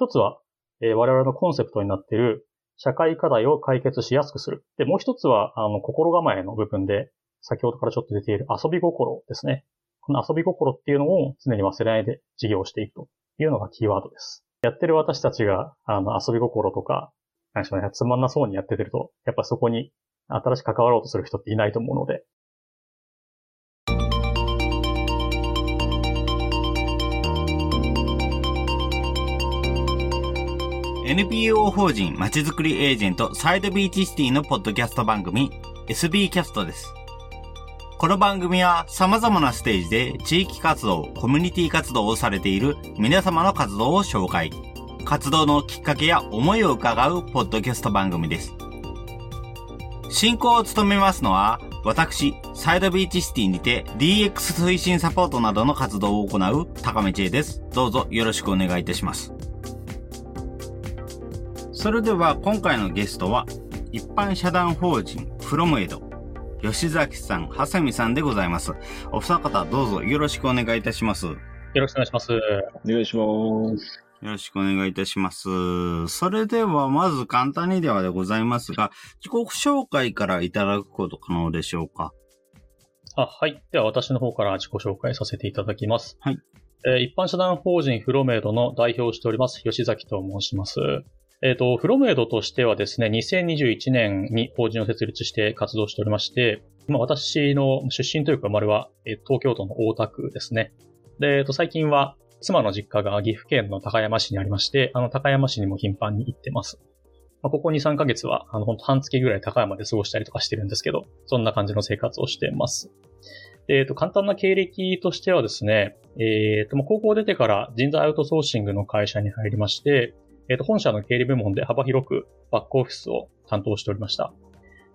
一つは、えー、我々のコンセプトになっている社会課題を解決しやすくする。で、もう一つは、あの、心構えの部分で、先ほどからちょっと出ている遊び心ですね。この遊び心っていうのを常に忘れないで事業をしていくというのがキーワードです。やってる私たちが、あの、遊び心とか、何でしょうね、つまんなそうにやっててると、やっぱそこに新しく関わろうとする人っていないと思うので。NPO 法人まちづくりエージェントサイドビーチシティのポッドキャスト番組 SB キャストです。この番組は様々なステージで地域活動、コミュニティ活動をされている皆様の活動を紹介。活動のきっかけや思いを伺うポッドキャスト番組です。進行を務めますのは、私、サイドビーチシティにて DX 推進サポートなどの活動を行う高め知恵です。どうぞよろしくお願いいたします。それでは今回のゲストは、一般社団法人フロムエド吉崎さん、はさみさんでございます。お二方、どうぞよろしくお願いいたします。よろしくお願いします。お願いします。よろしくお願いいたします。それでは、まず簡単にではでございますが、自己紹介からいただくこと可能でしょうか？あ、はい。では、私の方から自己紹介させていただきます。はい。えー、一般社団法人フロメイドの代表をしております、吉崎と申します。えっ、ー、と、フロムエドとしてはですね、2021年に法人を設立して活動しておりまして、まあ、私の出身というか生まれは、え、東京都の大田区ですね。で、えっ、と、最近は妻の実家が岐阜県の高山市にありまして、あの、高山市にも頻繁に行ってます。まあ、ここ2、3ヶ月は、あの、ほんと半月ぐらい高山で過ごしたりとかしてるんですけど、そんな感じの生活をしてます。えっ、と、簡単な経歴としてはですね、えっ、と、高校出てから人材アウトソーシングの会社に入りまして、えっ、ー、と、本社の経理部門で幅広くバックオフィスを担当しておりました。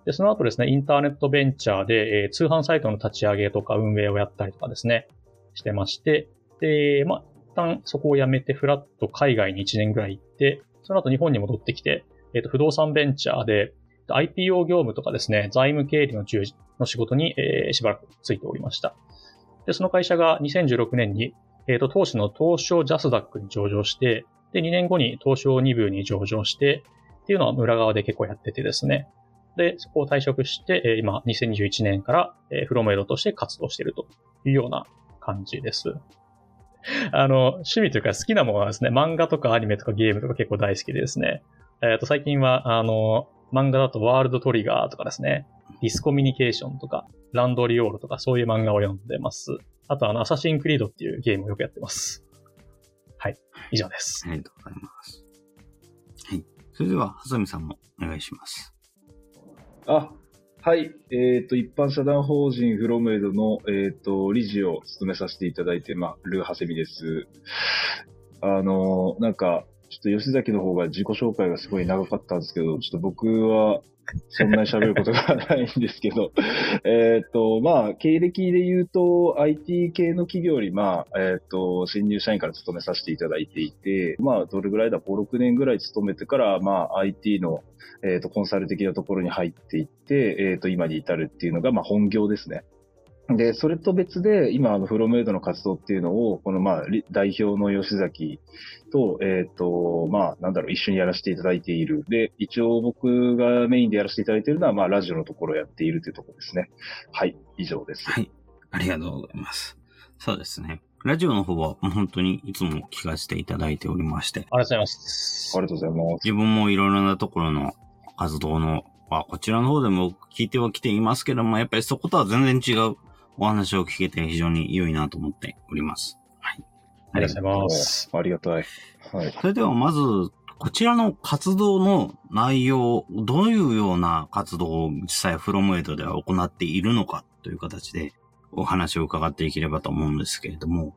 で、その後ですね、インターネットベンチャーで、えー、通販サイトの立ち上げとか運営をやったりとかですね、してまして、で、まあ、一旦そこを辞めて、フラット海外に1年ぐらい行って、その後日本に戻ってきて、えっ、ー、と、不動産ベンチャーで、IPO 業務とかですね、財務経理の従事の仕事に、えー、しばらくついておりました。で、その会社が2016年に、えっ、ー、と、当時の東証ジャスダックに上場して、で、2年後に東証2部に上場して、っていうのは裏側で結構やっててですね。で、そこを退職して、今、2021年から、フロムエドとして活動しているというような感じです。あの、趣味というか好きなものはですね、漫画とかアニメとかゲームとか結構大好きでですね。えっ、ー、と、最近は、あの、漫画だとワールドトリガーとかですね、ディスコミュニケーションとか、ランドリオールとかそういう漫画を読んでます。あと、あの、アサシンクリードっていうゲームをよくやってます。はい。以上です。ありがとうございます。はい。それでは、はさみさんもお願いします。あ、はい。えっ、ー、と、一般社団法人フロムエドの、えっ、ー、と、理事を務めさせていただいて、まあ、ルーハセミです。あの、なんか、ちょっと吉崎の方が自己紹介がすごい長かったんですけど、ちょっと僕はそんなに喋ることがないんですけど、えっと、まあ、経歴で言うと、IT 系の企業より、まあ、えっ、ー、と、新入社員から勤めさせていただいていて、まあ、どれぐらいだ、5、6年ぐらい勤めてから、まあ、IT の、えっ、ー、と、コンサル的なところに入っていって、えっ、ー、と、今に至るっていうのが、まあ、本業ですね。で、それと別で、今、あの、フロムエイドの活動っていうのを、この、まあ、代表の吉崎と、えっ、ー、と、まあ、なんだろう、一緒にやらせていただいている。で、一応僕がメインでやらせていただいているのは、まあ、ラジオのところをやっているというところですね。はい、以上です。はい。ありがとうございます。そうですね。ラジオの方は本当にいつも聞かせていただいておりまして。ありがとうございます。ありがとうございます。自分もいろいろなところの活動の、あ、こちらの方でも聞いてはきていますけども、やっぱりそことは全然違うお話を聞けて非常に良いなと思っております。はい。ありがとうございます。ありがたい。はい。それではまず、こちらの活動の内容、どういうような活動を実際フロムエイドでは行っているのかという形でお話を伺っていければと思うんですけれども、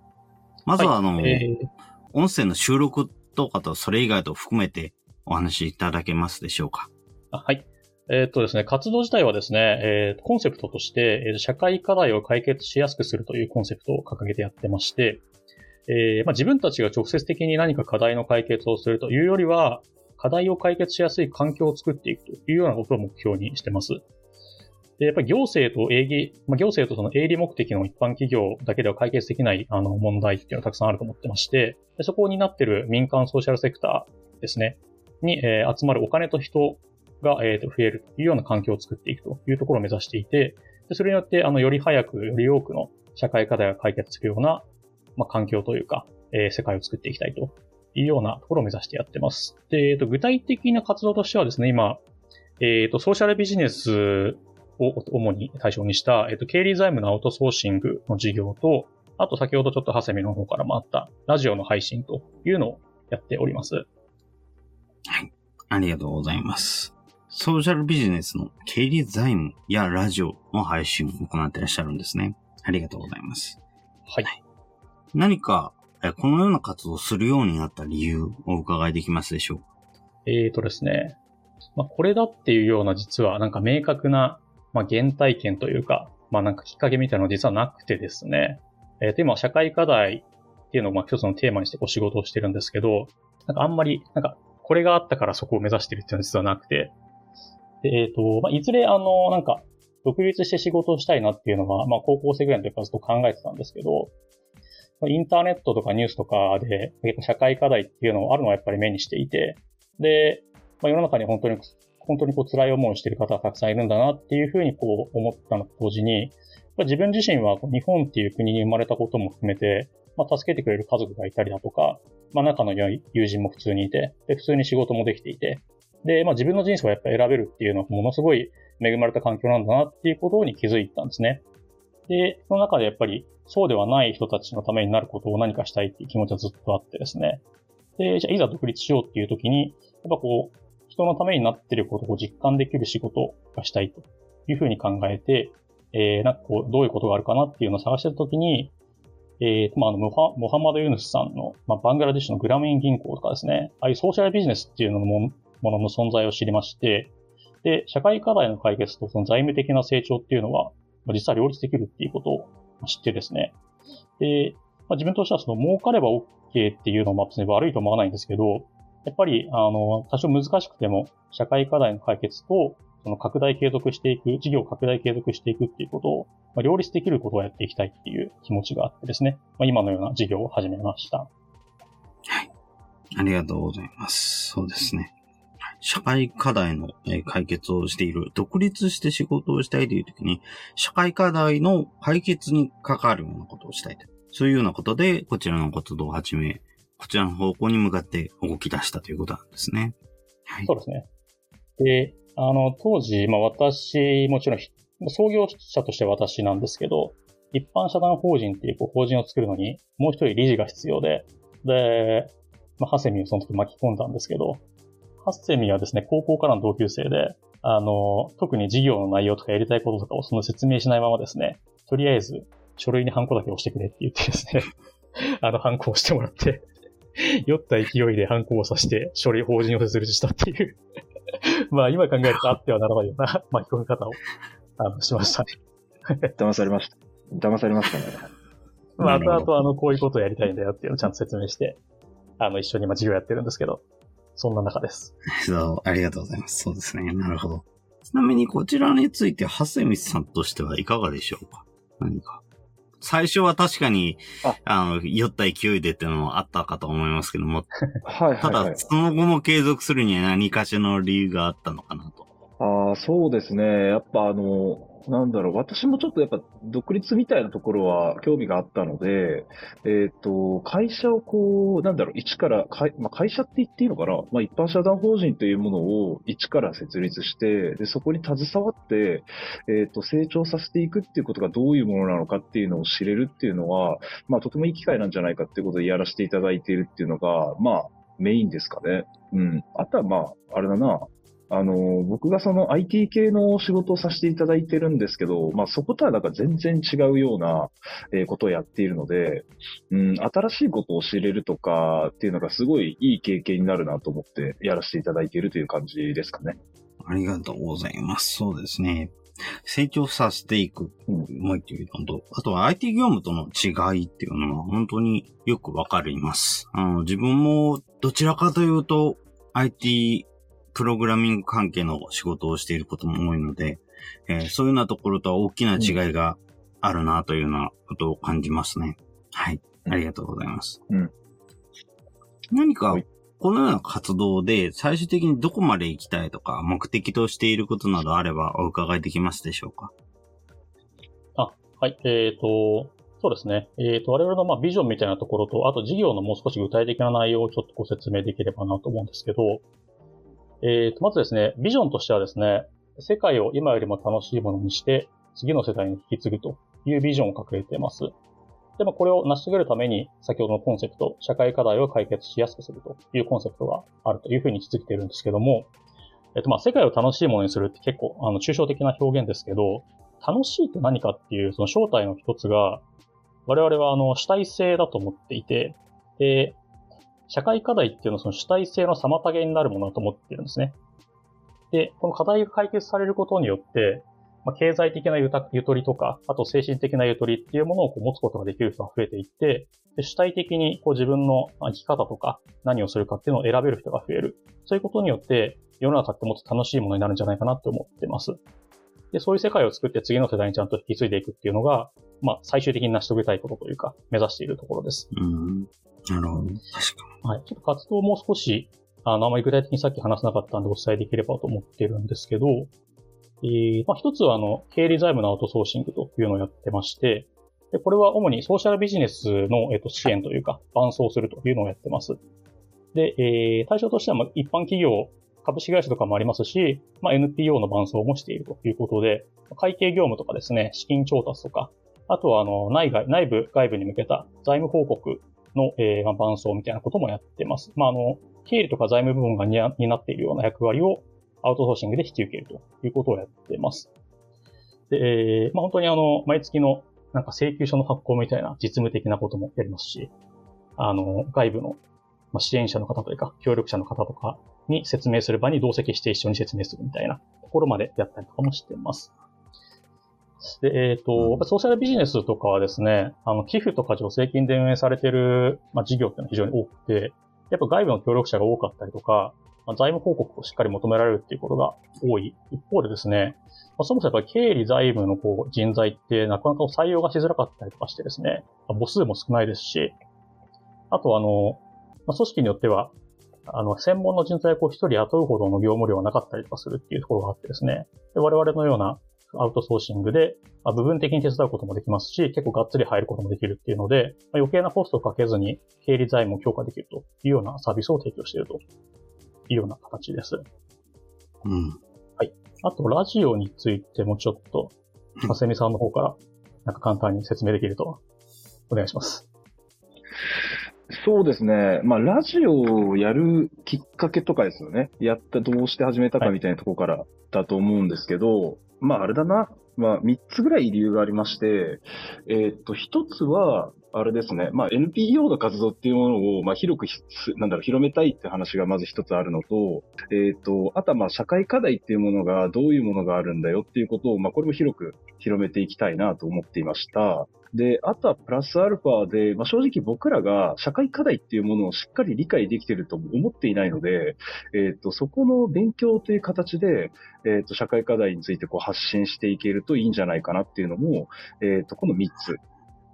まずはあの、はいえー、音声の収録とかとそれ以外と含めてお話しいただけますでしょうか？はい。えっとですね、活動自体はですね、えー、コンセプトとして、え、社会課題を解決しやすくするというコンセプトを掲げてやってまして、えーまあ、自分たちが直接的に何か課題の解決をするというよりは、課題を解決しやすい環境を作っていくというようなことを目標にしてます。で、やっぱり行政と営利、まあ、行政とその営利目的の一般企業だけでは解決できないあの問題っていうのはたくさんあると思ってまして、でそこになってる民間ソーシャルセクターですね、に、えー集まるお金と人が、えーと増えるというような環境を作っていくというところを目指していて、でそれによって、あの、より早く、より多くの社会課題が解決するような、まあ、環境というか、えー世界を作っていきたいというようなところを目指してやってます。で、えーと具体的な活動としてはですね、今、えっ、と、ソーシャルビジネスを主に対象にした、えっ、と、経理財務のアウトソーシングの事業と、あと先ほどちょっとハセミの方からもあったラジオの配信というのをやっております。はいありがとうございます。ソーシャルビジネスの経理財務やラジオの配信を行っていらっしゃるんですね。ありがとうございます。はい。何か、えこのような活動をするようになった理由をお伺いできますでしょうか？えーとですね、まあ、これだっていうような実はなんか明確な、まあ、原体験というか、まあ、なんかきっかけみたいなのは実はなくてですね、えーと今社会課題っていうのをまあ一つのテーマにしてこう仕事をしてるんですけど、なんかあんまり、なんかこれがあったからそこを目指してるっていうのは実はなくて、でえっ、と、まあ、いずれあの、なんか独立して仕事をしたいなっていうのは、まあ高校生ぐらいの時からずっと考えてたんですけど、インターネットとかニュースとかで結構社会課題っていうのをあるのはやっぱり目にしていて、で、まあ、世の中に本当に、本当にこう辛い思いをしている方がたくさんいるんだなっていうふうにこう思ったのと同時に、自分自身は日本っていう国に生まれたことも含めて、まあ、助けてくれる家族がいたりだとか、まあ、仲の良い友人も普通にいて、で、普通に仕事もできていて、で、まあ、自分の人生をやっぱ選べるっていうのはものすごい恵まれた環境なんだなっていうことに気づいたんですね。で、その中でやっぱりそうではない人たちのためになることを何かしたいっていう気持ちはずっとあってですね。で、じゃあいざ独立しようっていう時に、やっぱこう、人のためになっていることを実感できる仕事がしたいというふうに考えて、えー、なんかこう、どういうことがあるかなっていうのを探してた時に、えー、まあ、あの、モハモハマド・ユヌスさんの、まあ、バングラデシュのグラミン銀行とかですね、ああいうソーシャルビジネスっていうのもものの存在を知りまして、で、社会課題の解決とその財務的な成長っていうのは、実は両立できるっていうことを知ってですね。で、まあ、自分としてはその儲かれば OK っていうのはまあ別に悪いと思わないんですけど、やっぱり、あの、多少難しくても、社会課題の解決と、その拡大継続していく、事業拡大継続していくっていうことを、まあ、両立できることをやっていきたいっていう気持ちがあってですね、まあ、今のような事業を始めました。はいありがとうございます。そうですね。社会課題の解決をしている、独立して仕事をしたいという時に、社会課題の解決に関わるようなことをしたいと。そういうようなことで、こちらの活動を始め、こちらの方向に向かって動き出したということなんですね。はいそう。ですね。で、あの、当時、まあ私、もちろん、創業者として私なんですけど、一般社団法人っていうこう法人を作るのに、もう一人理事が必要で、で、まあ、ハセミをその時巻き込んだんですけど、ハセミはですね、高校からの同級生で、あの、特に事業の内容とかやりたいこととかをその説明しないままですね、とりあえず書類にハンコだけ押してくれって言ってですね、あの、ハンコをしてもらって、酔った勢いでハンコをさして書類法人を設立したっていう、まあ今考えるとあってはならないような 巻き込み方をあのしましたね。騙されました。騙されましたね。まあ、後々あの、こういうことをやりたいんだよっていうのをちゃんと説明して、あの、一緒に今授業やってるんですけど、そんな中です。そう、ありがとうございます。そうですね。なるほど。ちなみにこちらについて、ハセミさんとしてはいかがでしょうか？何か。最初は確かに、ああの、酔った勢いでっていうのもあったかと思いますけども、はいただ、はいはい。その後も継続するには何かしらの理由があったのかなと。ああ、そうですね。やっぱあの、なんだろう、私もちょっとやっぱ独立みたいなところは興味があったので、えっと、会社をこう、なんだろう、一から、会まあ、会社って言っていいのかなまあ、一般社団法人というものを一から設立して、で、そこに携わって、えっと、成長させていくっていうことがどういうものなのかっていうのを知れるっていうのは、まあ、とてもいい機会なんじゃないかっていうことでやらせていただいているっていうのが、まあ、メインですかね。うん。あとはまあ、あれだな。あの、僕がその IT 系の仕事をさせていただいてるんですけど、まあそことはなんか全然違うような、えーことをやっているので、うん、新しいことを知れるとかっていうのがすごいいい経験になるなと思ってやらせていただいているという感じですかね。ありがとうございます。そうですね。成長させていくうん思いっていうのと、あとは IT 業務との違いっていうのは本当によくわかります。あの、自分もどちらかというと IT プログラミング関係の仕事をしていることも多いので、えーそういうようなところとは大きな違いがあるなというようなことを感じますね。はい。ありがとうございます。うん何かはい、このような活動で最終的にどこまで行きたいとか、目的としていることなどあればお伺いできますでしょうか？はい。えっ、と、そうですね。えっ、と、我々のまあビジョンみたいなところと、あと事業のもう少し具体的な内容をちょっとご説明できればなと思うんですけど、えっ、と、まずですね、ビジョンとしてはですね、世界を今よりも楽しいものにして、次の世代に引き継ぐというビジョンを掲げています。で、まあ、これを成し遂げるために、先ほどのコンセプト、社会課題を解決しやすくするというコンセプトがあるというふうに位置づけているんですけども、えっと、まあ、世界を楽しいものにするって結構、あの、抽象的な表現ですけど、楽しいって何かっていう、その正体の一つが、我々はあの主体性だと思っていて、で、社会課題っていうのはその主体性の妨げになるものだと思ってるんですね。で、この課題が解決されることによって、まあ、経済的なゆたゆとりとか、あと精神的なゆとりっていうものをこう持つことができる人が増えていって、で主体的にこう自分の生き方とか何をするかっていうのを選べる人が増える。そういうことによって世の中ってもっと楽しいものになるんじゃないかなって思ってます。で、そういう世界を作って次の世代にちゃんと引き継いでいくっていうのが、まあ、最終的に成し遂げたいことというか、目指しているところです。うん。なるほど。確かはい。ちょっと活動をもう少し、あの、あまり具体的にさっき話せなかったんでお伝えできればと思っているんですけど、えー、まあ、一つは、あの、経理財務のアウトソーシングというのをやってまして、で、これは主にソーシャルビジネスの、えっと、支援というか、伴走するというのをやってます。で、えー、対象としては、まあ、一般企業、株式会社とかもありますし、まあ、NPO の伴走もしているということで、会計業務とかですね、資金調達とか、あとは、あの、内外、内部、外部に向けた財務報告の、えー、伴走みたいなこともやってます。まあ、あの、経理とか財務部門が担っているような役割をアウトソーシングで引き受けるということをやってます。で、えーまあ、本当にあの、毎月のなんか請求書の発行みたいな実務的なこともやりますし、あの、外部のま支援者の方というか、協力者の方とかに説明する場に同席して一緒に説明するみたいなところまでやったりとかもしてます。で、えっ、と、やっぱソーシャルビジネスとかはですね、あの、寄付とか助成金で運営されている、まあ、事業っていうのは非常に多くて、やっぱ外部の協力者が多かったりとか、まあ、財務報告をしっかり求められるっていうことが多い。一方でですね、まあ、そもそもやっぱり経理財務のこう人材ってなかなか採用がしづらかったりとかしてですね、まあ母数も少ないですし、あとあの、まあ、組織によっては、あの、専門の人材をこう一人雇うほどの業務量がなかったりとかするっていうところがあってですね、で我々のようなアウトソーシングで、まあ、部分的に手伝うこともできますし、結構がっつり入ることもできるっていうので、まあ、余計なコストをかけずに経理財務を強化できるというようなサービスを提供しているというような形です。うん。あと、ラジオについてもちょっと、まさみさんの方から、なんか簡単に説明できると、お願いします。そうですね。まあ、ラジオをやるきっかけとかですよね。やった、どうして始めたかみたいなところからだと思うんですけど、まあ、あれだな。まあ、3つぐらい理由がありまして、えーっと、1つは、あれですね。まあ、NPO の活動っていうものを、まあ、広く、なんだろう、広めたいって話がまず一つあるのと、えーっと、あとはまあ、社会課題っていうものが、どういうものがあるんだよっていうことを、まあ、これも広く広めていきたいなと思っていました。で、あとはプラスアルファで、まあ、正直僕らが社会課題っていうものをしっかり理解できてると思っていないので、えっ、と、そこの勉強という形で、えっ、と、社会課題についてこう発信していけるといいんじゃないかなっていうのも、えっ、と、この3つ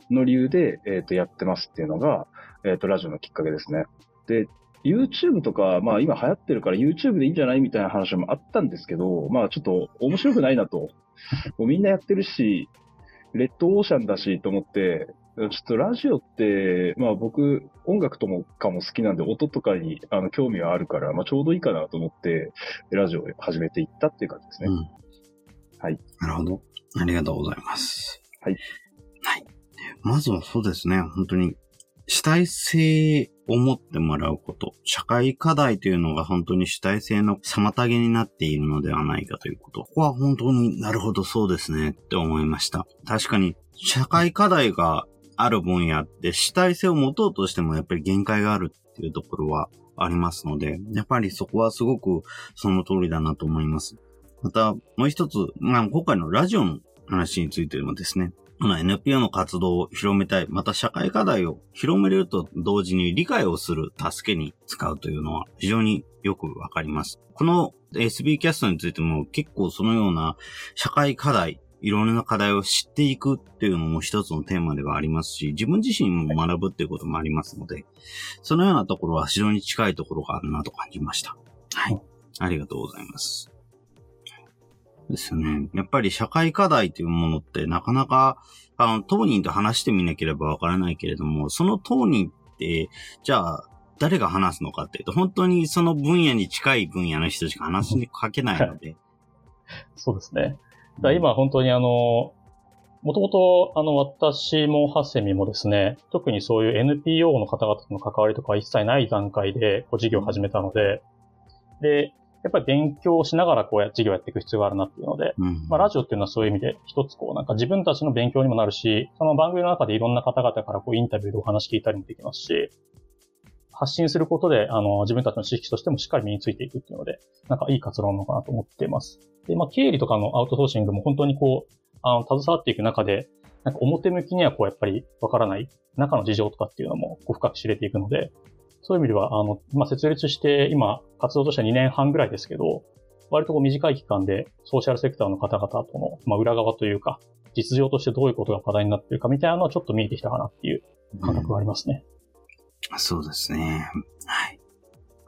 の理由で、えっ、と、やってますっていうのが、えっ、と、ラジオのきっかけですね。で、YouTube とか、まあ今流行ってるから YouTube でいいんじゃないみたいな話もあったんですけど、まあちょっと面白くないなと。もうみんなやってるし、レッドオーシャンだしと思って、ちょっとラジオって、まあ僕、音楽ともかも好きなんで、音とかにあの興味はあるから、まあちょうどいいかなと思って、ラジオを始めていったっていう感じですね。うん。はい。なるほど。ありがとうございます。はい。はい。まずはそうですね、本当に、主体性を持ってもらうこと。社会課題というのが本当に主体性の妨げになっているのではないかということ。ここは本当になるほどそうですねって思いました。確かに、社会課題がある分野って主体性を持とうとしてもやっぱり限界があるっていうところはありますので、やっぱりそこはすごくその通りだなと思います。また、もう一つ、まあ、今回のラジオの話についてもですね、NPO の活動を広めたい、また社会課題を広めると同時に理解をする助けに使うというのは非常によくわかります。この SB キャストについても結構そのような社会課題、いろんな課題を知っていくっていうのも一つのテーマではありますし、自分自身も学ぶっていうこともありますので、そのようなところは非常に近いところがあるなと感じました。はい。ありがとうございます。ですよね。やっぱり社会課題というものってなかなか、あの、当人と話してみなければわからないけれども、その当人って、じゃあ、誰が話すのかっていうと、本当にその分野に近い分野の人しか話にかけないので。そうですね。だ今本当にあの、もともと、あの、私もハッセミもですね、特にそういう NPO の方々との関わりとか一切ない段階で、こう、事業を始めたので、で、やっぱり勉強しながらこうや、事業やっていく必要があるなっていうので、うん、まあラジオっていうのはそういう意味で一つこうなんか自分たちの勉強にもなるし、その番組の中でいろんな方々からこうインタビューでお話聞いたりもできますし、発信することで、あの、自分たちの知識としてもしっかり身についていくっていうので、なんかいい活動なのかなと思っています。で、まあ経理とかのアウトソーシングも本当にこう、あの、携わっていく中で、なんか表向きにはこうやっぱりわからない中の事情とかっていうのもこう深く知れていくので、そういう意味では、あの、まあ、設立して今、活動としては2年半ぐらいですけど、割とこう短い期間でソーシャルセクターの方々との、まあ、裏側というか、実情としてどういうことが課題になっているかみたいなのはちょっと見えてきたかなっていう感覚がありますね。うん、そうですね。はい。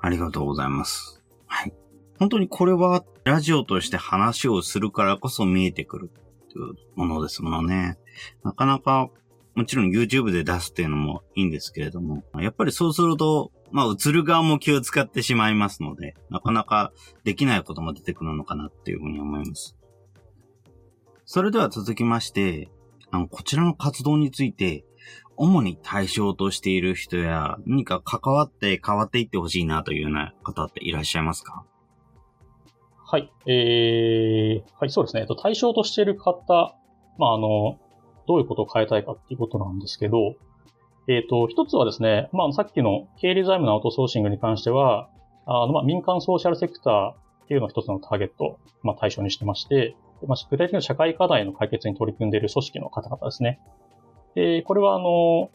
ありがとうございます。はい。本当にこれはラジオとして話をするからこそ見えてくるというものですものね。なかなかもちろん YouTube で出すっていうのもいいんですけれども、やっぱりそうすると、まあ映る側も気を使ってしまいますので、なかなかできないことも出てくるのかなっていうふうに思います。それでは続きまして、あの、こちらの活動について、主に対象としている人や、何か関わって変わっていってほしいなというような方っていらっしゃいますか？はい。えー、はい、そうですね。対象としている方、まあ、あの、どういうことを変えたいかっていうことなんですけど、えっ、ー、と、一つはですね、まあ、さっきの経理財務のアウトソーシングに関しては、あの、まあ、民間ソーシャルセクターっていうのを一つのターゲット、まあ、対象にしてまして、まあ、具体的な社会課題の解決に取り組んでいる組織の方々ですね。で、これはあの、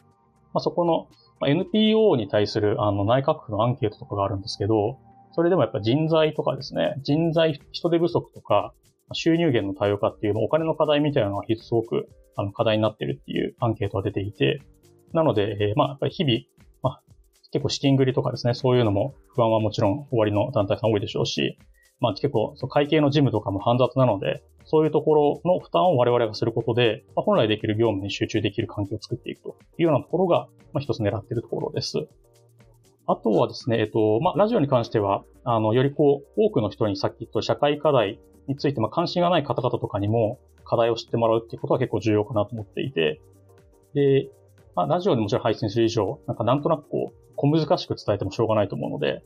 まあ、そこの、まあ、NPO に対するあの内閣府のアンケートとかがあるんですけど、それでもやっぱ人材とかですね、人材、人手不足とか、収入源の多様化っていうお金の課題みたいなのがすごくあの課題になってるっていうアンケートが出ていて、なので、えー、まあ、やっぱり日々、まあ、結構資金繰りとかですね、そういうのも不安はもちろん終わりの団体さん多いでしょうし、まあ結構、そう会計の事務とかも煩雑なので、そういうところの負担を我々がすることで、まあ、本来できる業務に集中できる環境を作っていくというようなところが、まあ一つ狙っているところです。あとはですね、えっと、まあ、ラジオに関しては、あの、よりこう、多くの人にさっき言った社会課題について、まあ、関心がない方々とかにも、課題を知ってもらうっていうことは結構重要かなと思っていて、で、まあ、ラジオでもちろん配信する以上、なんかなんとなくこう、小難しく伝えてもしょうがないと思うので、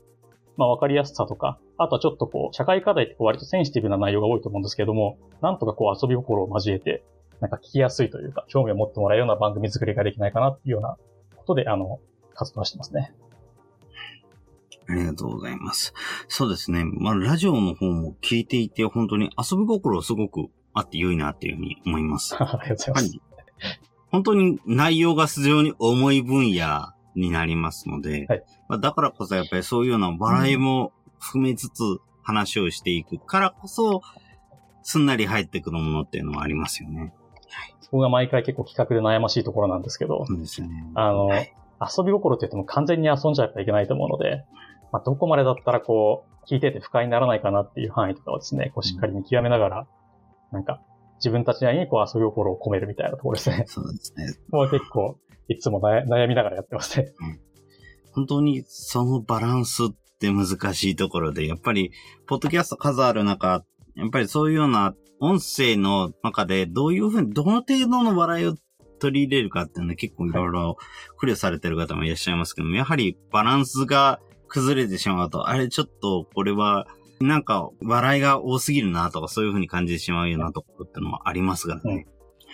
まあ、わかりやすさとか、あとはちょっとこう、社会課題って割とセンシティブな内容が多いと思うんですけども、なんとかこう、遊び心を交えて、なんか聞きやすいというか、興味を持ってもらえるような番組作りができないかなっていうようなことで、あの、活動してますね。ありがとうございます。そうですね。まあ、ラジオの方も聞いていて、本当に遊び心すごくあって良いなっていうふうに思います。ありがとうございます。本当に内容が非常に重い分野になりますので、はい、まあ、だからこそやっぱりそういうような笑いも含めつつ話をしていくからこそ、すんなり入ってくるものっていうのはありますよね。はい。そこが毎回結構企画で悩ましいところなんですけど、そうですよね。あの、はい、遊び心って言っても完全に遊んじゃいけないと思うので、まあ、どこまでだったらこう、聞いてて不快にならないかなっていう範囲とかをですね、こうしっかり見極めながら、なんか、自分たちなりにこう遊び心を込めるみたいなところですね。そうですね。もう結構、いつも悩みながらやってますね。うん。本当にそのバランスって難しいところで、やっぱり、ポッドキャスト数ある中、やっぱりそういうような音声の中で、どういうふうに、どの程度の笑いを取り入れるかっていうのは結構いろいろ苦慮されてる方もいらっしゃいますけども、やはりバランスが崩れてしまうと、あれちょっとこれはなんか、笑いが多すぎるなとか、そういう風に感じてしまうようなところってのもありますがね、うん。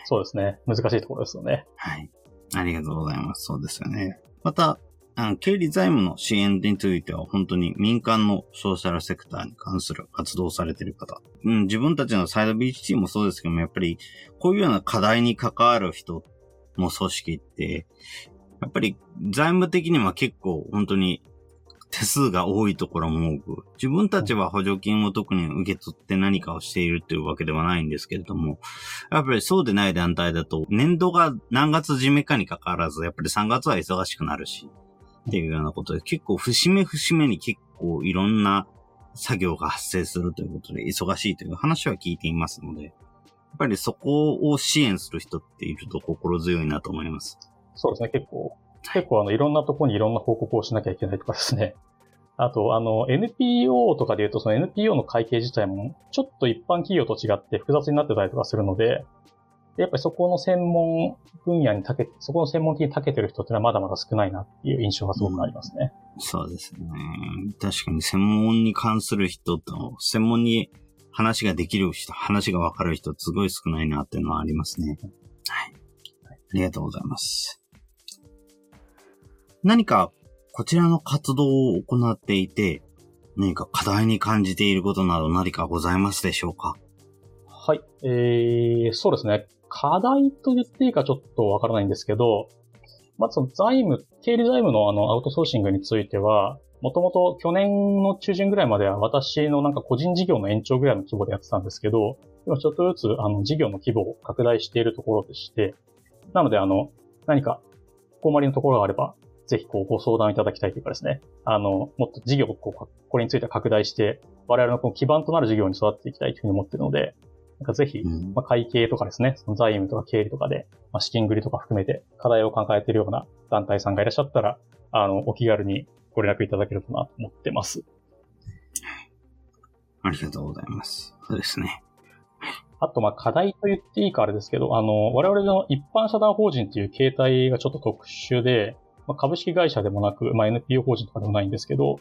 そうですね。難しいところですよね。はい。ありがとうございます。そうですよね。また、あの、経理財務の支援については本当に民間のソーシャルセクターに関する活動をされている方。うん、自分たちのサイド BHT もそうですけども、やっぱりこういうような課題に関わる人の組織って、やっぱり財務的には結構本当に手数が多いところも多く、自分たちは補助金を特に受け取って何かをしているというわけではないんですけれども、やっぱりそうでない団体だと、年度が何月締めかにかかわらず、やっぱり3月は忙しくなるし、っていうようなことで、結構節目節目に結構いろんな作業が発生するということで、忙しいという話は聞いていますので、やっぱりそこを支援する人っていると心強いなと思います。そうですね、結構結構あの、いろんなところにいろんな報告をしなきゃいけないとかですね。あと、あの、NPO とかで言うと、その NPO の会計自体も、ちょっと一般企業と違って複雑になってたりとかするので、やっぱりそこの専門分野にたけ、そこの専門的に長けてる人ってのはまだまだ少ないなっていう印象がすごくありますね。うん、そうですね。確かに専門に関する人と、専門に話ができる人、話がわかる人、すごい少ないなっていうのはありますね。はい。ありがとうございます。何かこちらの活動を行っていて、何か課題に感じていることなど何かございますでしょうか？はい。えー、そうですね。課題と言っていいかちょっとわからないんですけど、まずその財務、経理財務のあのアウトソーシングについては、もともと去年の中旬ぐらいまでは私のなんか個人事業の延長ぐらいの規模でやってたんですけど、今ちょっとずつあの事業の規模を拡大しているところでして、なのであの、何か困りのところがあれば、ぜひこうご相談いただきたいというかですね、あの、もっと事業をこう、これについては拡大して、我々のこの基盤となる事業に育っていきたいというふうに思っているので、なんかぜひ、まあ、会計とかですね、その財務とか経理とかで、まあ、資金繰りとか含めて課題を抱えているような団体さんがいらっしゃったら、あの、お気軽にご連絡いただけるとなと思ってます。ありがとうございます。そうですね。あと、まあ、課題と言っていいかあれですけど、あの、我々の一般社団法人っていう形態がちょっと特殊で、まあ、株式会社でもなく、まあ、NPO 法人とかでもないんですけど、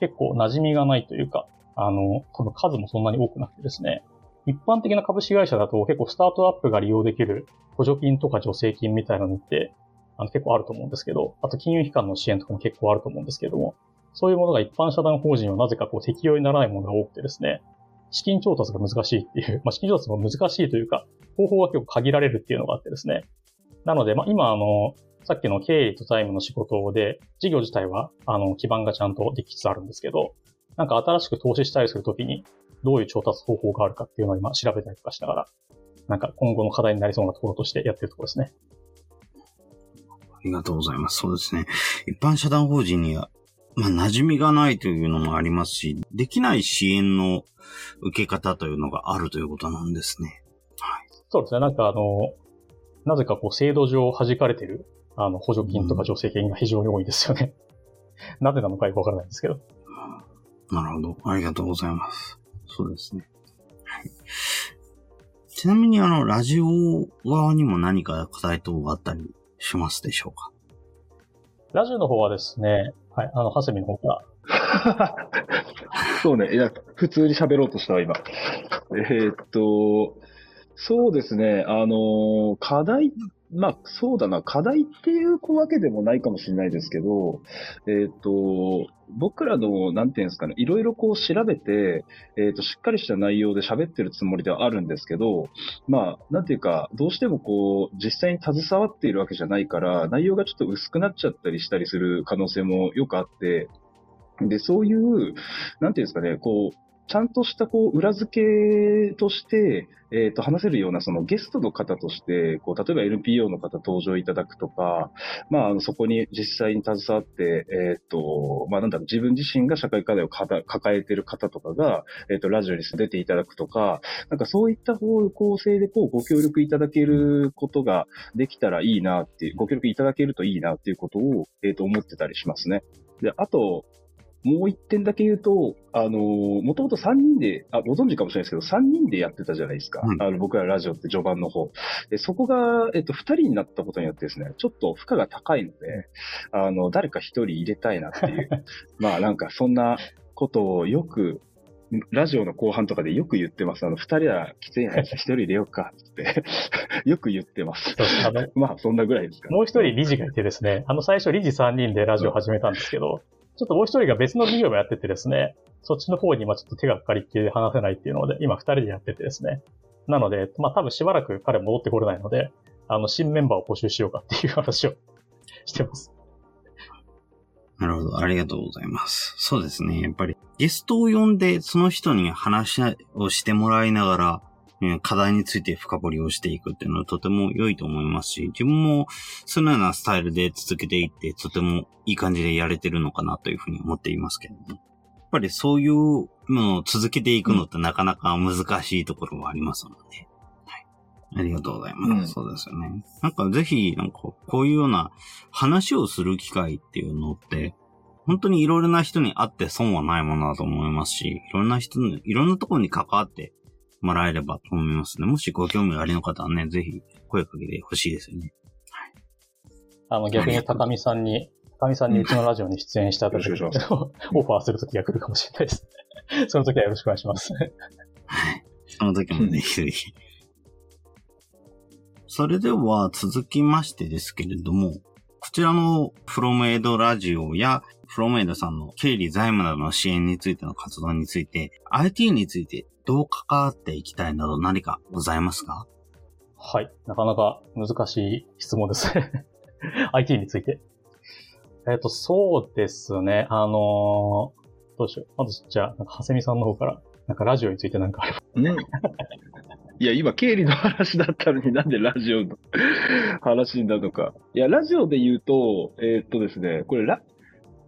結構馴染みがないというか、あの、多分数もそんなに多くなくてですね、一般的な株式会社だと結構スタートアップが利用できる補助金とか助成金みたいなのってあの結構あると思うんですけど、あと金融機関の支援とかも結構あると思うんですけども、そういうものが一般社団法人はなぜかこう適用にならないものが多くてですね、資金調達が難しいっていう、まあ、資金調達も難しいというか、方法が結構限られるっていうのがあってですね。なので、まあ、今、あの、さっきの経理と財務の仕事で、事業自体は、あの、基盤がちゃんとできつつあるんですけど、なんか新しく投資したりするときに、どういう調達方法があるかっていうのを今調べたりとかしながら、なんか今後の課題になりそうなところとしてやってるところですね。ありがとうございます。そうですね。一般社団法人には、まあ、馴染みがないというのもありますし、できない支援の受け方というのがあるということなんですね。はい。そうですね。なんかあの、なぜかこう制度上弾かれてるあの、補助金とか助成金が非常に多いですよね。なぜなのかよくわからないんですけど。なるほど。ありがとうございます。そうですね。はい。ちなみにあの、ラジオ側にも何か課題等があったりしますでしょうか？ラジオの方はですね、はい、あの、ハセミの方が。そうね、いや、普通に喋ろうとしたわ、今。えー、っと、そうですね、あの、課題まあ、そうだな、課題っていうわけでもないかもしれないですけど、えっ、ー、と、僕らの、なんていうんですかね、いろいろこう調べて、えっ、ー、と、しっかりした内容で喋ってるつもりではあるんですけど、まあ、なんていうか、どうしてもこう、実際に携わっているわけじゃないから、内容がちょっと薄くなっちゃったりしたりする可能性もよくあって、で、そういう、なんていうんですかね、こう、ちゃんとしたこう裏付けとして、え、ー、と、話せるようなそのゲストの方として、こう、例えば NPO の方登場いただくとか、まあ、そこに実際に携わって、え、ー、と、まあ、なんだろう、自分自身が社会課題を抱えている方とかが、え、ー、と、ラジオに出ていただくとか、なんかそういった方向性でこう、ご協力いただけることができたらいいなっていう、ご協力いただけるといいなっていうことを、えっ、と、思ってたりしますね。で、あと、もう一点だけ言うと、あのもともと3人で、あ、ご存知かもしれないですけど、3人でやってたじゃないですか。うん、あの僕らラジオって序盤の方。でそこが、えっと、2人になったことによってですね、ちょっと負荷が高いので、あの、誰か1人入れたいなっていう、まあなんかそんなことをよくラジオの後半とかでよく言ってます。あの、二人はきついな一人入れようかって よく言ってます。まあ、そんなぐらいですか、ね。もう一人理事がいてですね、あの最初理事3人でラジオ始めたんですけど、ちょっともう一人が別の事業もやっててですね、そっちの方に今ちょっと手がかかりっきり話せないっていうので、今二人でやっててですね。なので、まあ多分しばらく彼戻ってこれないので、あの、新メンバーを募集しようかっていう話をしてます。なるほど。ありがとうございます。そうですね。やっぱりゲストを呼んで、その人に話をしてもらいながら、課題について深掘りをしていくっていうのはとても良いと思いますし、自分もそのようなスタイルで続けていって、とてもいい感じでやれてるのかなというふうに思っていますけれども。やっぱりそういうものを続けていくのってなかなか難しいところはありますので。はい。ありがとうございます。うんそうですよね。なんかぜひ、なんかこういうような話をする機会っていうのって、本当にいろいろな人に会って損はないものだと思いますし、いろんな人に、いろんなところに関わってもらえればと思いますね。もしご興味がありの方はね、ぜひ声かけてほしいですよね。あの、逆に高見さんに、高見さんにうちのラジオに出演した時よろしくお願いしオファーする時が来るかもしれないです。その時はよろしくお願いします。はい。その時もぜひぜひ。それでは続きましてですけれども、こちらのフロムエイドラジオやフロムエイドさんの経理財務などの支援についての活動について、IT についてどう関わっていきたいなど何かございますか？はい。なかなか難しい質問ですね。IT について。えっ、と、そうですね。あのーどうしよう。まず、じゃあ、なんか、はせみさんの方から、なんかラジオについてなんかあれば。うん。いや、今、経理の話だったのになんでラジオの話なのか。いや、ラジオで言うと、えーっとですね、これラ、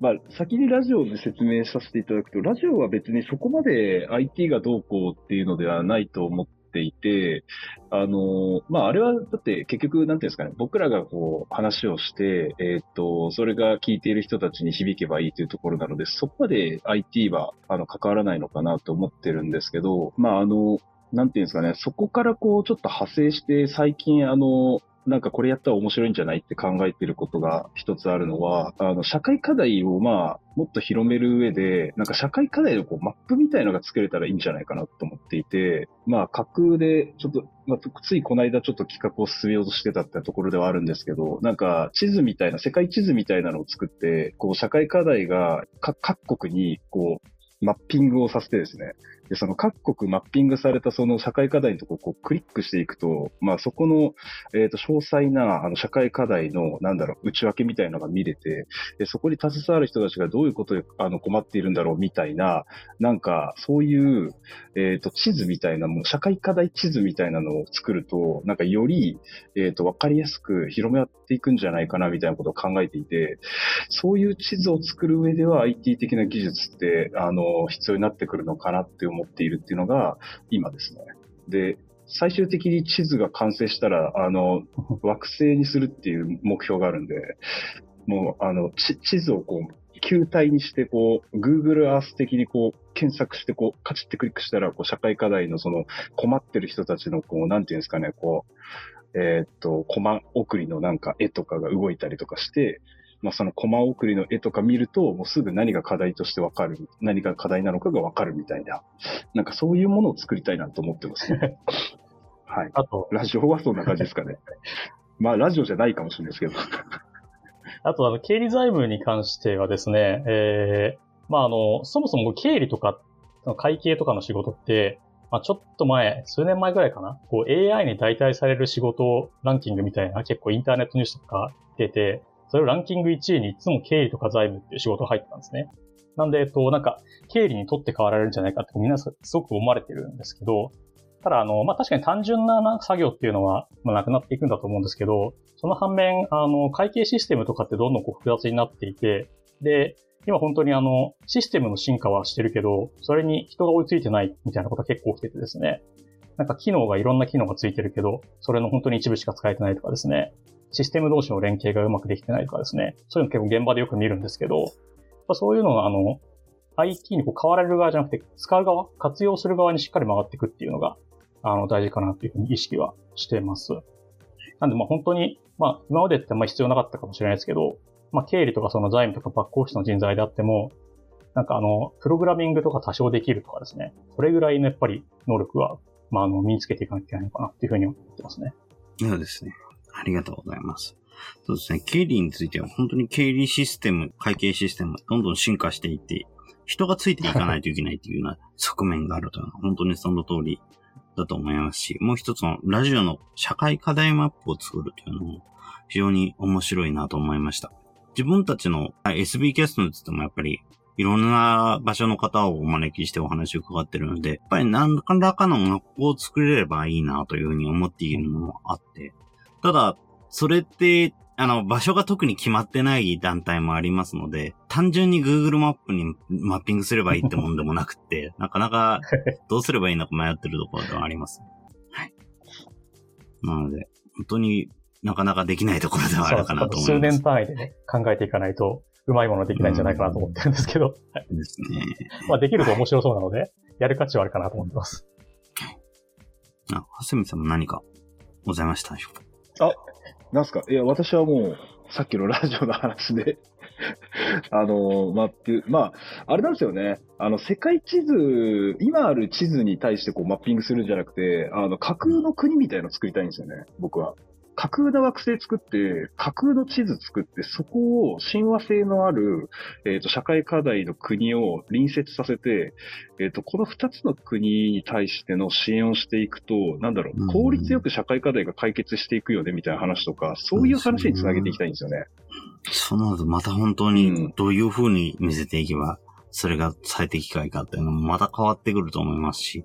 まあ、先にラジオで説明させていただくと、ラジオは別にそこまで IT がどうこうっていうのではないと思っていて、あの、まあ、あれは、だって結局、なんていうんですかね、僕らがこう、話をして、えーっと、それが聞いている人たちに響けばいいというところなので、そこまで IT は、あの、関わらないのかなと思ってるんですけど、まあ、あの、なんていうんですかね、そこからこう、ちょっと派生して、最近、あの、なんかこれやったら面白いんじゃないって考えてることが一つあるのは、あの、社会課題をまあ、もっと広める上で、なんか社会課題のこうマップみたいのが作れたらいいんじゃないかなと思っていて、まあ、架空で、ちょっと、まあ、ついこの間ちょっと企画を進めようとしてたってところではあるんですけど、なんか地図みたいな、世界地図みたいなのを作って、こう、社会課題が各国に、こう、マッピングをさせてですね、で、その各国マッピングされたその社会課題のとこをこうクリックしていくと、まあそこの、えっ、と、詳細なあの社会課題の、なんだろう、内訳みたいなのが見れて、で、そこに携わる人たちがどういうことであの困っているんだろうみたいな、なんかそういう、えっ、と、地図みたいなもの、社会課題地図みたいなのを作ると、なんかより、えっ、と、わかりやすく広め合っていくんじゃないかなみたいなことを考えていて、そういう地図を作る上では IT 的な技術って、あの、必要になってくるのかなって思っているっていうのが、今ですね。で、最終的に地図が完成したら、あの、惑星にするっていう目標があるんで、もう、あの、地図をこう、球体にして、こう、Google Earth 的にこう、検索して、こう、カチってクリックしたら、こう、社会課題のその、困ってる人たちの、こう、なんていうんですかね、こう、えーっと、コマ送りのなんか絵とかが動いたりとかして、まあ、そのコマ送りの絵とか見ると、もうすぐ何が課題としてわかる、何が課題なのかがわかるみたいな、なんかそういうものを作りたいなと思ってますね。はい。あと、ラジオはそんな感じですかね。まあ、ラジオじゃないかもしれないですけど。あと、あの、経理財務に関してはですね、えー、まあ、あの、そもそも経理とか、会計とかの仕事って、まあ、ちょっと前、数年前ぐらいかな、こう AI に代替される仕事ランキングみたいな結構インターネットニュースとか出て、それをランキング1位にいつも経理とか財務っていう仕事が入ってたんですね。なんで、えっと、なんか、経理にとって変わられるんじゃないかって皆さんすごく思われてるんですけど、ただ、あの、まあ、確かに単純な作業っていうのは、まあ、なくなっていくんだと思うんですけど、その反面、あの、会計システムとかってどんどんこう複雑になっていて、で、今本当にあの、システムの進化はしてるけど、それに人が追いついてないみたいなことが結構起きててですね。なんか機能がいろんな機能がついてるけど、それの本当に一部しか使えてないとかですね。システム同士の連携がうまくできてないとかですね。そういうの結構現場でよく見るんですけど、そういうのがあの、IT にこう変わられる側じゃなくて、使う側、活用する側にしっかり回っていくっていうのが、あの、大事かなというふうに意識はしてます。なんでまあ本当に、まあ今までってあんま必要なかったかもしれないですけど、まあ経理とかその財務とかバックオフィスの人材であっても、なんかあの、プログラミングとか多少できるとかですね、それぐらいのやっぱり能力は、まあ、あの、身につけていかなきゃいけないのかなっていうふうに思ってますね。そうですね。ありがとうございます。そうですね。経理については本当に経理システム、会計システム、どんどん進化していって、人がついていかないといけないというような側面があるというのは、本当にその通りだと思いますし、もう一つのラジオの社会課題マップを作るというのも非常に面白いなと思いました。自分たちの SB キャストについてもやっぱりいろんな場所の方をお招きしてお話を伺ってるので、やっぱり何らかのマップを作れればいいなというふうに思っているのもあって、ただ、それって、あの、場所が特に決まってない団体もありますので、単純に Google マップにマッピングすればいいってもんでもなくって、なかなかどうすればいいのか迷ってるところではあります。はい。なので、本当になかなかできないところではあるかなと思数います。年単位でね、考えていかないと、うまいものできないんじゃないかなと思ってるんですけど、はいですね。まあ、できると面白そうなので、やる価値はあるかなと思ってます。あ、はすみさんも何かございましたでしょうか？なんすか？いや、私はもう、さっきのラジオの話で、あの、マップ、まあ、あれなんですよね。あの、世界地図、今ある地図に対してこうマッピングするんじゃなくて、あの、架空の国みたいのを作りたいんですよね、僕は。架空の惑星作って、架空の地図作って、そこを親和性のある、えっ、と、社会課題の国を隣接させて、えっ、と、この二つの国に対しての支援をしていくと、なんだろう効率よく社会課題が解決していくよね、みたいな話とか、そういう話につなげていきたいんですよね。その後また本当うんにどういう風に見せていけば、それが最適解かっていうのもまた変わってくると思いますし。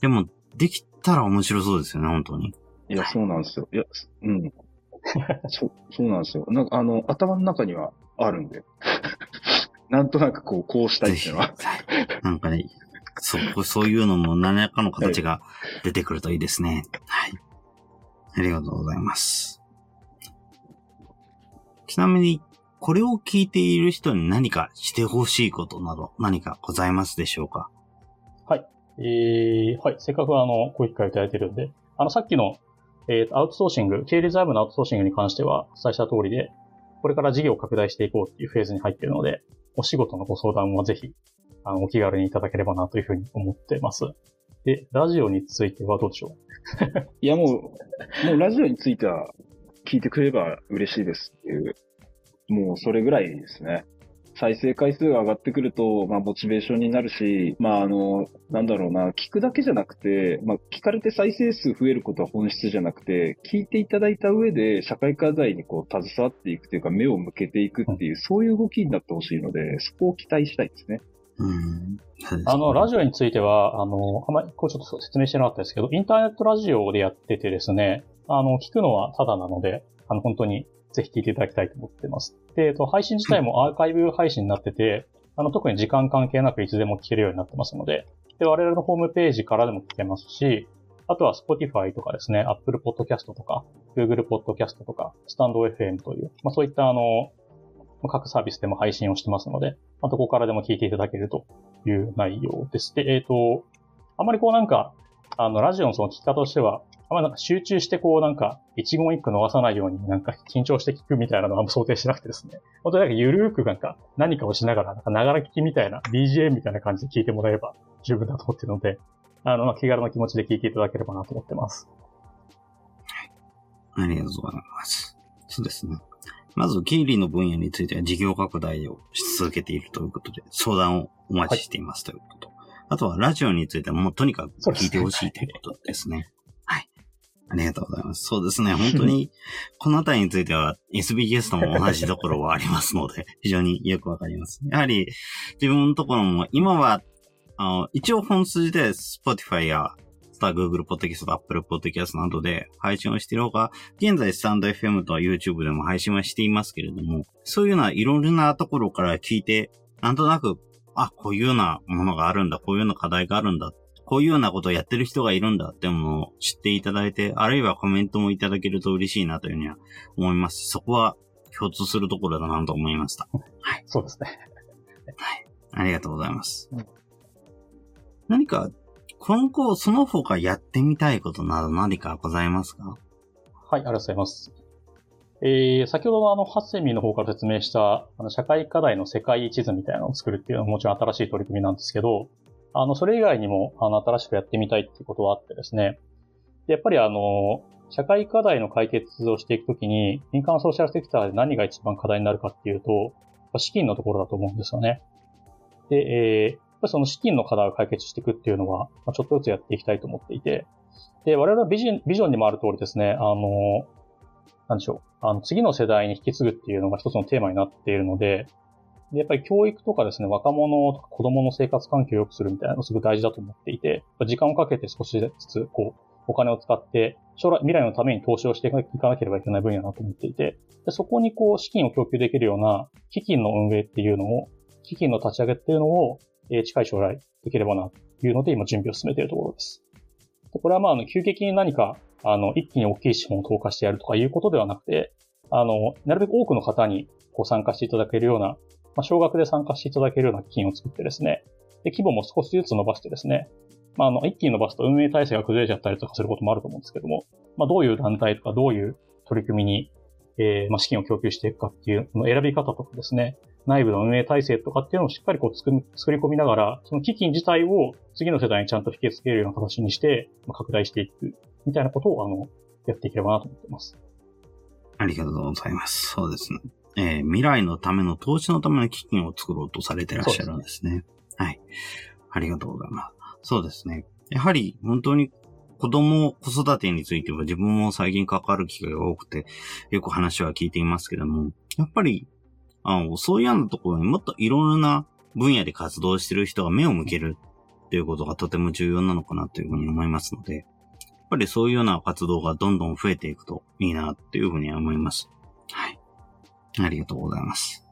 でも、できたら面白そうですよね、本当に。いや、そうなんですよ。いや、うん。そう、そうなんですよ。なんか、あの、頭の中にはあるんで。なんとなくこう、こうしたいっていうのは。なんかね、そう、そういうのも何らかの形が出てくるといいですね。はい。ありがとうございます。ちなみに、これを聞いている人に何かしてほしいことなど何かございますでしょうか？えー、はい。せっかくあの、ご機会いただいてるんで、あの、さっきの、えーとアウトソーシング、経理財務のアウトソーシングに関しては、お伝えした通りで、これから事業を拡大していこうっていうフェーズに入っているので、お仕事のご相談はぜひ、あの、お気軽にいただければなというふうに思ってます。で、ラジオについてはどうでしょう？いや、もう、もうラジオについては聞いてくれれば嬉しいですっていう、もうそれぐらいですね。再生回数が上がってくると、まあ、モチベーションになるし、まあ、あの、なんだろうな、聞くだけじゃなくて、まあ、聞かれて再生数増えることは本質じゃなくて、聞いていただいた上で、社会課題にこう、携わっていくというか、目を向けていくっていう、そういう動きになってほしいので、そこを期待したいですね。うん。あの、ラジオオについては、あの、あまり、こうちょっと説明してなかったですけど、インターネットラジオでやっててですね、あの、聞くのはただなので、あの、本当にぜひ聞いていただきたいと思ってます。で、えっと、配信自体もアーカイブ配信になってて、あの、特に時間関係なくいつでも聞けるようになってますので、で、我々のホームページからでも聞けますし、あとは Spotify とかですね、Apple Podcast とか、Google Podcast とか、StandFM という、まあそういったあの、各サービスでも配信をしてますので、まあ、どこからでも聞いていただけるという内容です。で、えっ、と、あまりこうなんか、あの、ラジオのその聞き方としては、あまなんか集中してこうなんか、一言一句逃さないようになんか緊張して聞くみたいなのは想定しなくてですね。本当になんかゆるくなんか何かをしながら、なんかながら聞きみたいな、BGM みたいな感じで聞いてもらえれば十分だと思ってるので、あの、気軽な気持ちで聞いていただければなと思ってます。はいありがとうございます。そうですね。まず、経理の分野については事業拡大をし続けているということで、相談をお待ちしていますということと、あとはラジオについてはもうとにかく聞いてほしいということですね。はい。ありがとうございます。そうですね。本当に、このあたりについては SBGS とも同じところはありますので、非常によくわかります。やはり、自分のところも、今は、あの、一応本筋で Spotify や、スター Google Podcast、Apple Podcast などで配信をしているほか、現在スタンド FM と YouTube でも配信はしていますけれども、そういうようないろんなところから聞いて、なんとなく、あ、こういうようなものがあるんだ、こういうような課題があるんだ、こういうようなことをやってる人がいるんだってものを知っていただいて、あるいはコメントもいただけると嬉しいなというふうには思いますし、そこは共通するところだなと思いました。そうですね。ありがとうございますうん。何か、今後その他やってみたいことなど何かございますか？はい、ありがとうございます。えー、先ほどのあの、ハッセミの方から説明した、あの、社会課題の世界地図みたいなのを作るっていうのはもちろん新しい取り組みなんですけど、あの、それ以外にも、あの、新しくやってみたいっていうことはあってですね。で、やっぱりあの、社会課題の解決をしていくときに、民間ソーシャルセクターで何が一番課題になるかっていうと、資金のところだと思うんですよね。で、えー、その資金の課題を解決していくっていうのは、ちょっとずつやっていきたいと思っていて、で、我々はビジョンビジョンにもある通りですね、あの、なんでしょう、あの、次の世代に引き継ぐっていうのが一つのテーマになっているので、でやっぱり教育とかですね、若者とか子供の生活環境を良くするみたいなのすごい大事だと思っていて、時間をかけて少しずつ、こう、お金を使って、将来、未来のために投資をしていかなければいけない分野だと思っていて、でそこにこう、資金を供給できるような基金の運営っていうのを、基金の立ち上げっていうのを、えー、近い将来できればな、というので今準備を進めているところです。でこれはまあ、あの、急激に何か、あの、一気に大きい資本を投下してやるとかいうことではなくて、あの、なるべく多くの方にこう参加していただけるような、まあ、少額で参加していただけるような基金を作ってですね、で、規模も少しずつ伸ばしてですね、まあ、あの、一気に伸ばすと運営体制が崩れちゃったりとかすることもあると思うんですけども、まあ、どういう団体とかどういう取り組みに、えー、まあ、資金を供給していくかっていう、の選び方とかですね、内部の運営体制とかっていうのをしっかりこう作り込みながら、その基金自体を次の世代にちゃんと引き付けるような形にして、まあ、拡大していく、みたいなことを、あの、やっていければなと思っています。ありがとうございます。そうですね。えー、未来のための投資のための基金を作ろうとされてらっしゃるんですね。すねはい。ありがとうございます。そうですね。やはり本当に子供、子育てについては自分も最近関わる機会が多くて、よく話は聞いていますけども、やっぱり、あの、そういうようなところにもっといろんな分野で活動してる人が目を向けるっていうことがとても重要なのかなというふうに思いますので、やっぱりそういうような活動がどんどん増えていくといいなっていうふうに思います。ありがとうございます。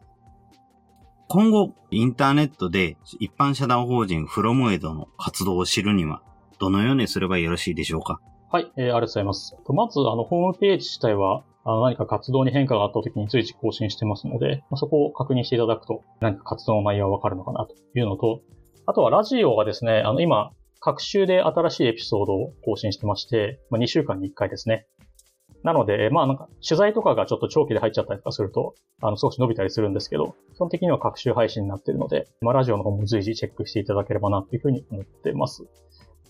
今後、インターネットで一般社団法人フロムエドの活動を知るには、どのようにすればよろしいでしょうか？はい、えー、ありがとうございます。まず、あの、ホームページ自体は、あの何か活動に変化があった時に随時更新してますので、ま、そこを確認していただくと、何か活動の内容はわかるのかなというのと、あとはラジオがですね、あの、今、各週で新しいエピソードを更新してまして、まあ、2週間に1回ですね。なので、まあなんか、取材とかがちょっと長期で入っちゃったりとかすると、あの、少し伸びたりするんですけど、基本的には各週配信になっているので、まあラジオの方も随時チェックしていただければなというふうに思ってます。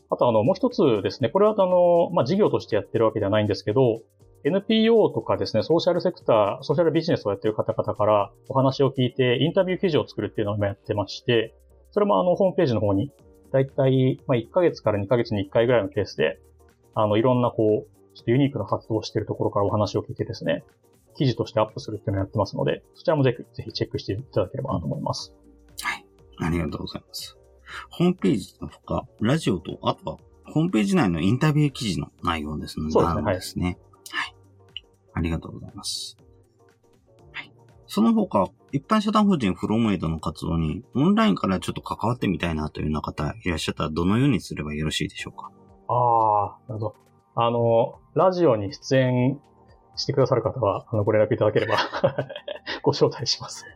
あとあの、もう一つですね、これはあの、まあ、事業としてやってるわけではないんですけど、NPO とかですね、ソーシャルセクター、ソーシャルビジネスをやってる方々からお話を聞いて、インタビュー記事を作るっていうのを今やってまして、それもあの、ホームページの方に、だいたい、まあ、1ヶ月から2ヶ月に1回ぐらいのケースで、あの、いろんなこう、ちょっとユニークな活動をしているところからお話を聞いてですね、記事としてアップするっていうのをやってますので、そちらもぜひ、ぜひチェックしていただければなと思います。はい。ありがとうございます。ホームページのほか、ラジオと、あとはホームページ内のインタビュー記事の内容ですので、そうですね。はい。はい。ありがとうございます。はい。その他、一般社団法人フロムエイドの活動にオンラインからちょっと関わってみたいなというような方いらっしゃったらどのようにすればよろしいでしょうか？ああ、なるほど。あの、ラジオに出演してくださる方は、あの、ご連絡いただければ ご招待します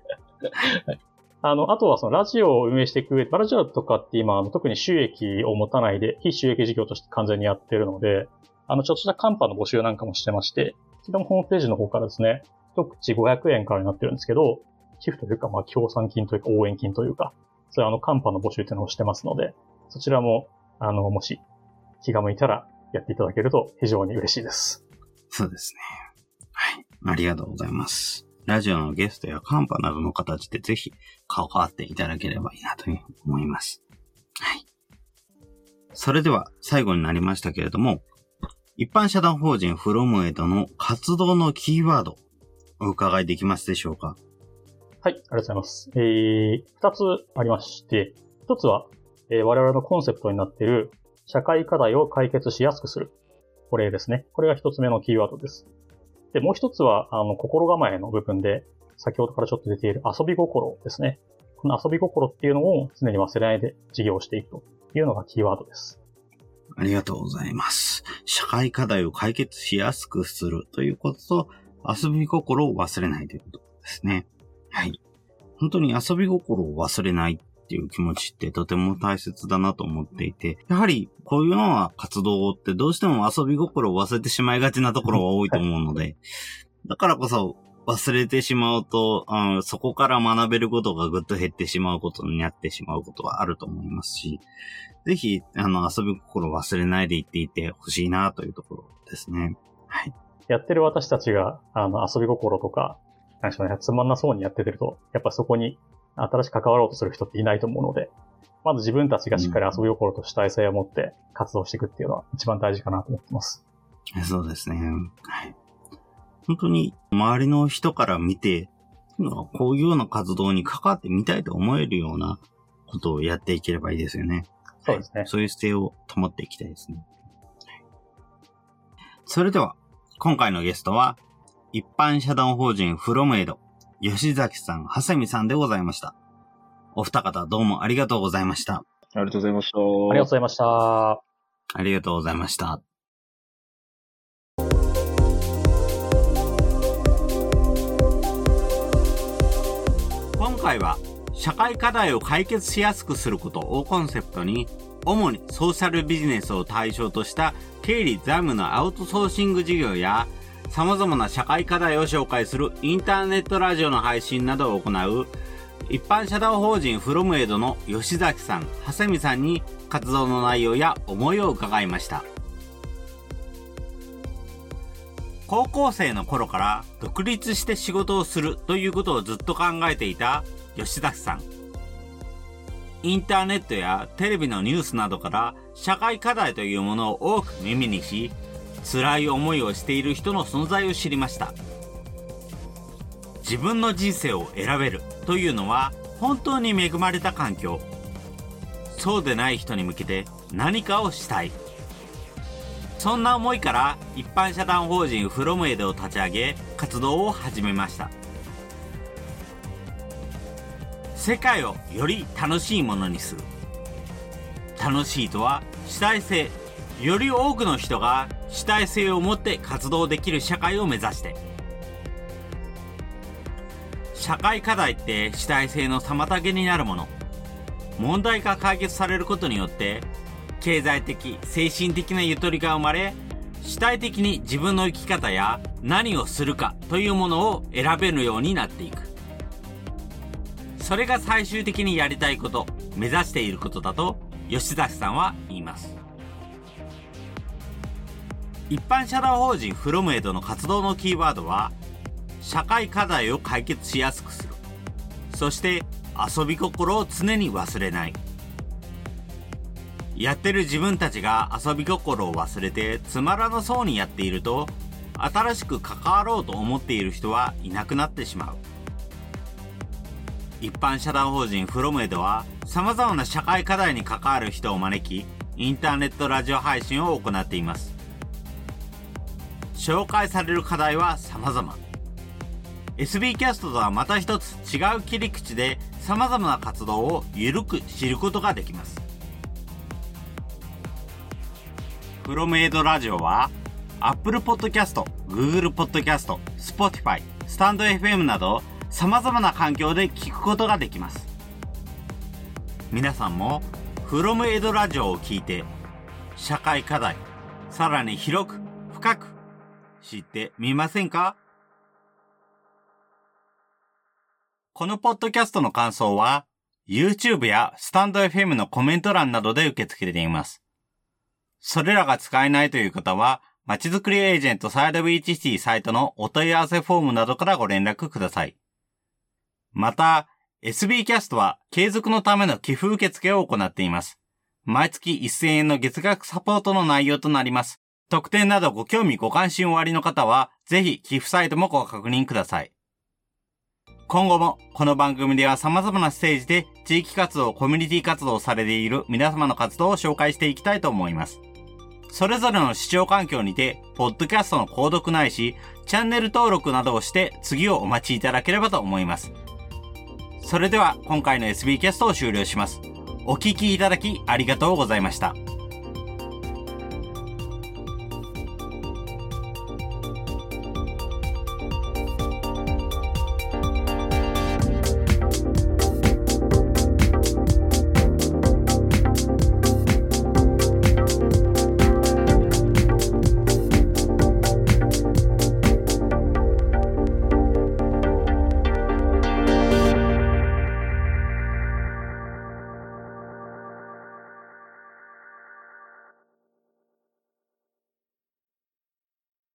はい。あの、あとはそのラジオを運営していく上で、ラジオとかって今、あの特に収益を持たないで、非収益事業として完全にやってるので、あの、ちょっとしたカンパの募集なんかもしてまして、それもホームページの方からですね、一口500円からになってるんですけど、寄付というか、まあ、協賛金というか、応援金というか、そういうあの、カンパの募集っていうのをしてますので、そちらも、あの、もし、気が向いたらやっていただけると非常に嬉しいです。そうですね。はい。ありがとうございます。ラジオのゲストやカンパなどの形でぜひ関わっていただければいいなというふうに思います。はい。それでは最後になりましたけれども、一般社団法人フロムエドの活動のキーワード、お伺いできますでしょうか？はい、ありがとうございます。えー、二つありまして、一つは、えー、我々のコンセプトになっている社会課題を解決しやすくする。これですね。これが一つ目のキーワードです。で、もう一つは、あの、心構えの部分で、先ほどからちょっと出ている遊び心ですね。この遊び心っていうのを常に忘れないで事業していくというのがキーワードです。ありがとうございます。社会課題を解決しやすくするということと、遊び心を忘れないということですね。はい。本当に遊び心を忘れないっていう気持ちってとても大切だなと思っていて、やはりこういうのは活動ってどうしても遊び心を忘れてしまいがちなところが多いと思うので、だからこそ忘れてしまうと、うん、そこから学べることがぐっと減ってしまうことになってしまうことはあると思いますし、ぜひ、あの、遊び心忘れないでいっていてほしいなというところですね。はい。やってる私たちが、あの、遊び心とか、何でしょうね、つまんなそうにやっててると、やっぱそこに新しく関わろうとする人っていないと思うので、まず自分たちがしっかり遊び心と主体性を持って活動していくっていうのは一番大事かなと思ってます。そうですね。はい。本当に周りの人から見て、こういうような活動に関わってみたいと思えるようなことをやっていければいいですよね。そうですね。そういう姿勢を保っていきたいですね。それでは、今回のゲストは、一般社団法人フロムエイド、吉崎さん、はさみさんでございました。お二方どうもありがとうございました。ありがとうございました。ありがとうございました。ありがとうございました。今回は社会課題を解決しやすくすることをコンセプトに主にソーシャルビジネスを対象とした経理財務のアウトソーシング事業や様々な社会課題を紹介するインターネットラジオの配信などを行う一般社団法人フロムエイドの吉崎さん、長谷美さんに活動の内容や思いを伺いました。高校生の頃から独立して仕事をするということをずっと考えていた吉崎さん。インターネットやテレビのニュースなどから社会課題というものを多く耳にし、辛い思いをしている人の存在を知りました。自分の人生を選べるというのは本当に恵まれた環境。そうでない人に向けて何かをしたい。そんな思いから一般社団法人フロムエデを立ち上げ活動を始めました。世界をより楽しいものにする。楽しいとは主体性。より多くの人が主体性を持って活動できる社会を目指して。社会課題って主体性の妨げになるもの。問題が解決されることによって、経済的、精神的なゆとりが生まれ、主体的に自分の生き方や何をするかというものを選べるようになっていく。それが最終的にやりたいこと、目指していることだと吉崎さんは言います。一般社団法人フロムエドの活動のキーワードは社会課題を解決しやすくする。そして遊び心を常に忘れない。やってる自分たちが遊び心を忘れてつまらなそうにやっていると、新しく関わろうと思っている人はいなくなってしまう。一般社団法人フロムエでは様々な社会課題に関わる人を招き、インターネットラジオ配信を行っています。紹介される課題は様々。SB キャストとはまた一つ違う切り口で様々な活動をゆるく知ることができます。プロメイドラジオは Apple Podcast、Google Podcast、Spotify、スタンド FM など様々な環境で聞くことができます。皆さんもフロムエイドラジオを聞いて社会課題、さらに広く深く知ってみませんか？このポッドキャストの感想は、YouTube やスタンド FM のコメント欄などで受け付けています。それらが使えないという方は、まちづくりエージェントサイドビーチシティサイトのお問い合わせフォームなどからご連絡ください。また、SB キャストは継続のための寄付受付を行っています。毎月1000円の月額サポートの内容となります。特典などご興味ご関心おありの方は、ぜひ寄付サイトもご確認ください。今後もこの番組では様々なステージで地域活動、コミュニティ活動をされている皆様の活動を紹介していきたいと思います。それぞれの視聴環境にて、ポッドキャストの購読ないし、チャンネル登録などをして次をお待ちいただければと思います。それでは今回の SB キャストを終了します。お聴きいただきありがとうございました。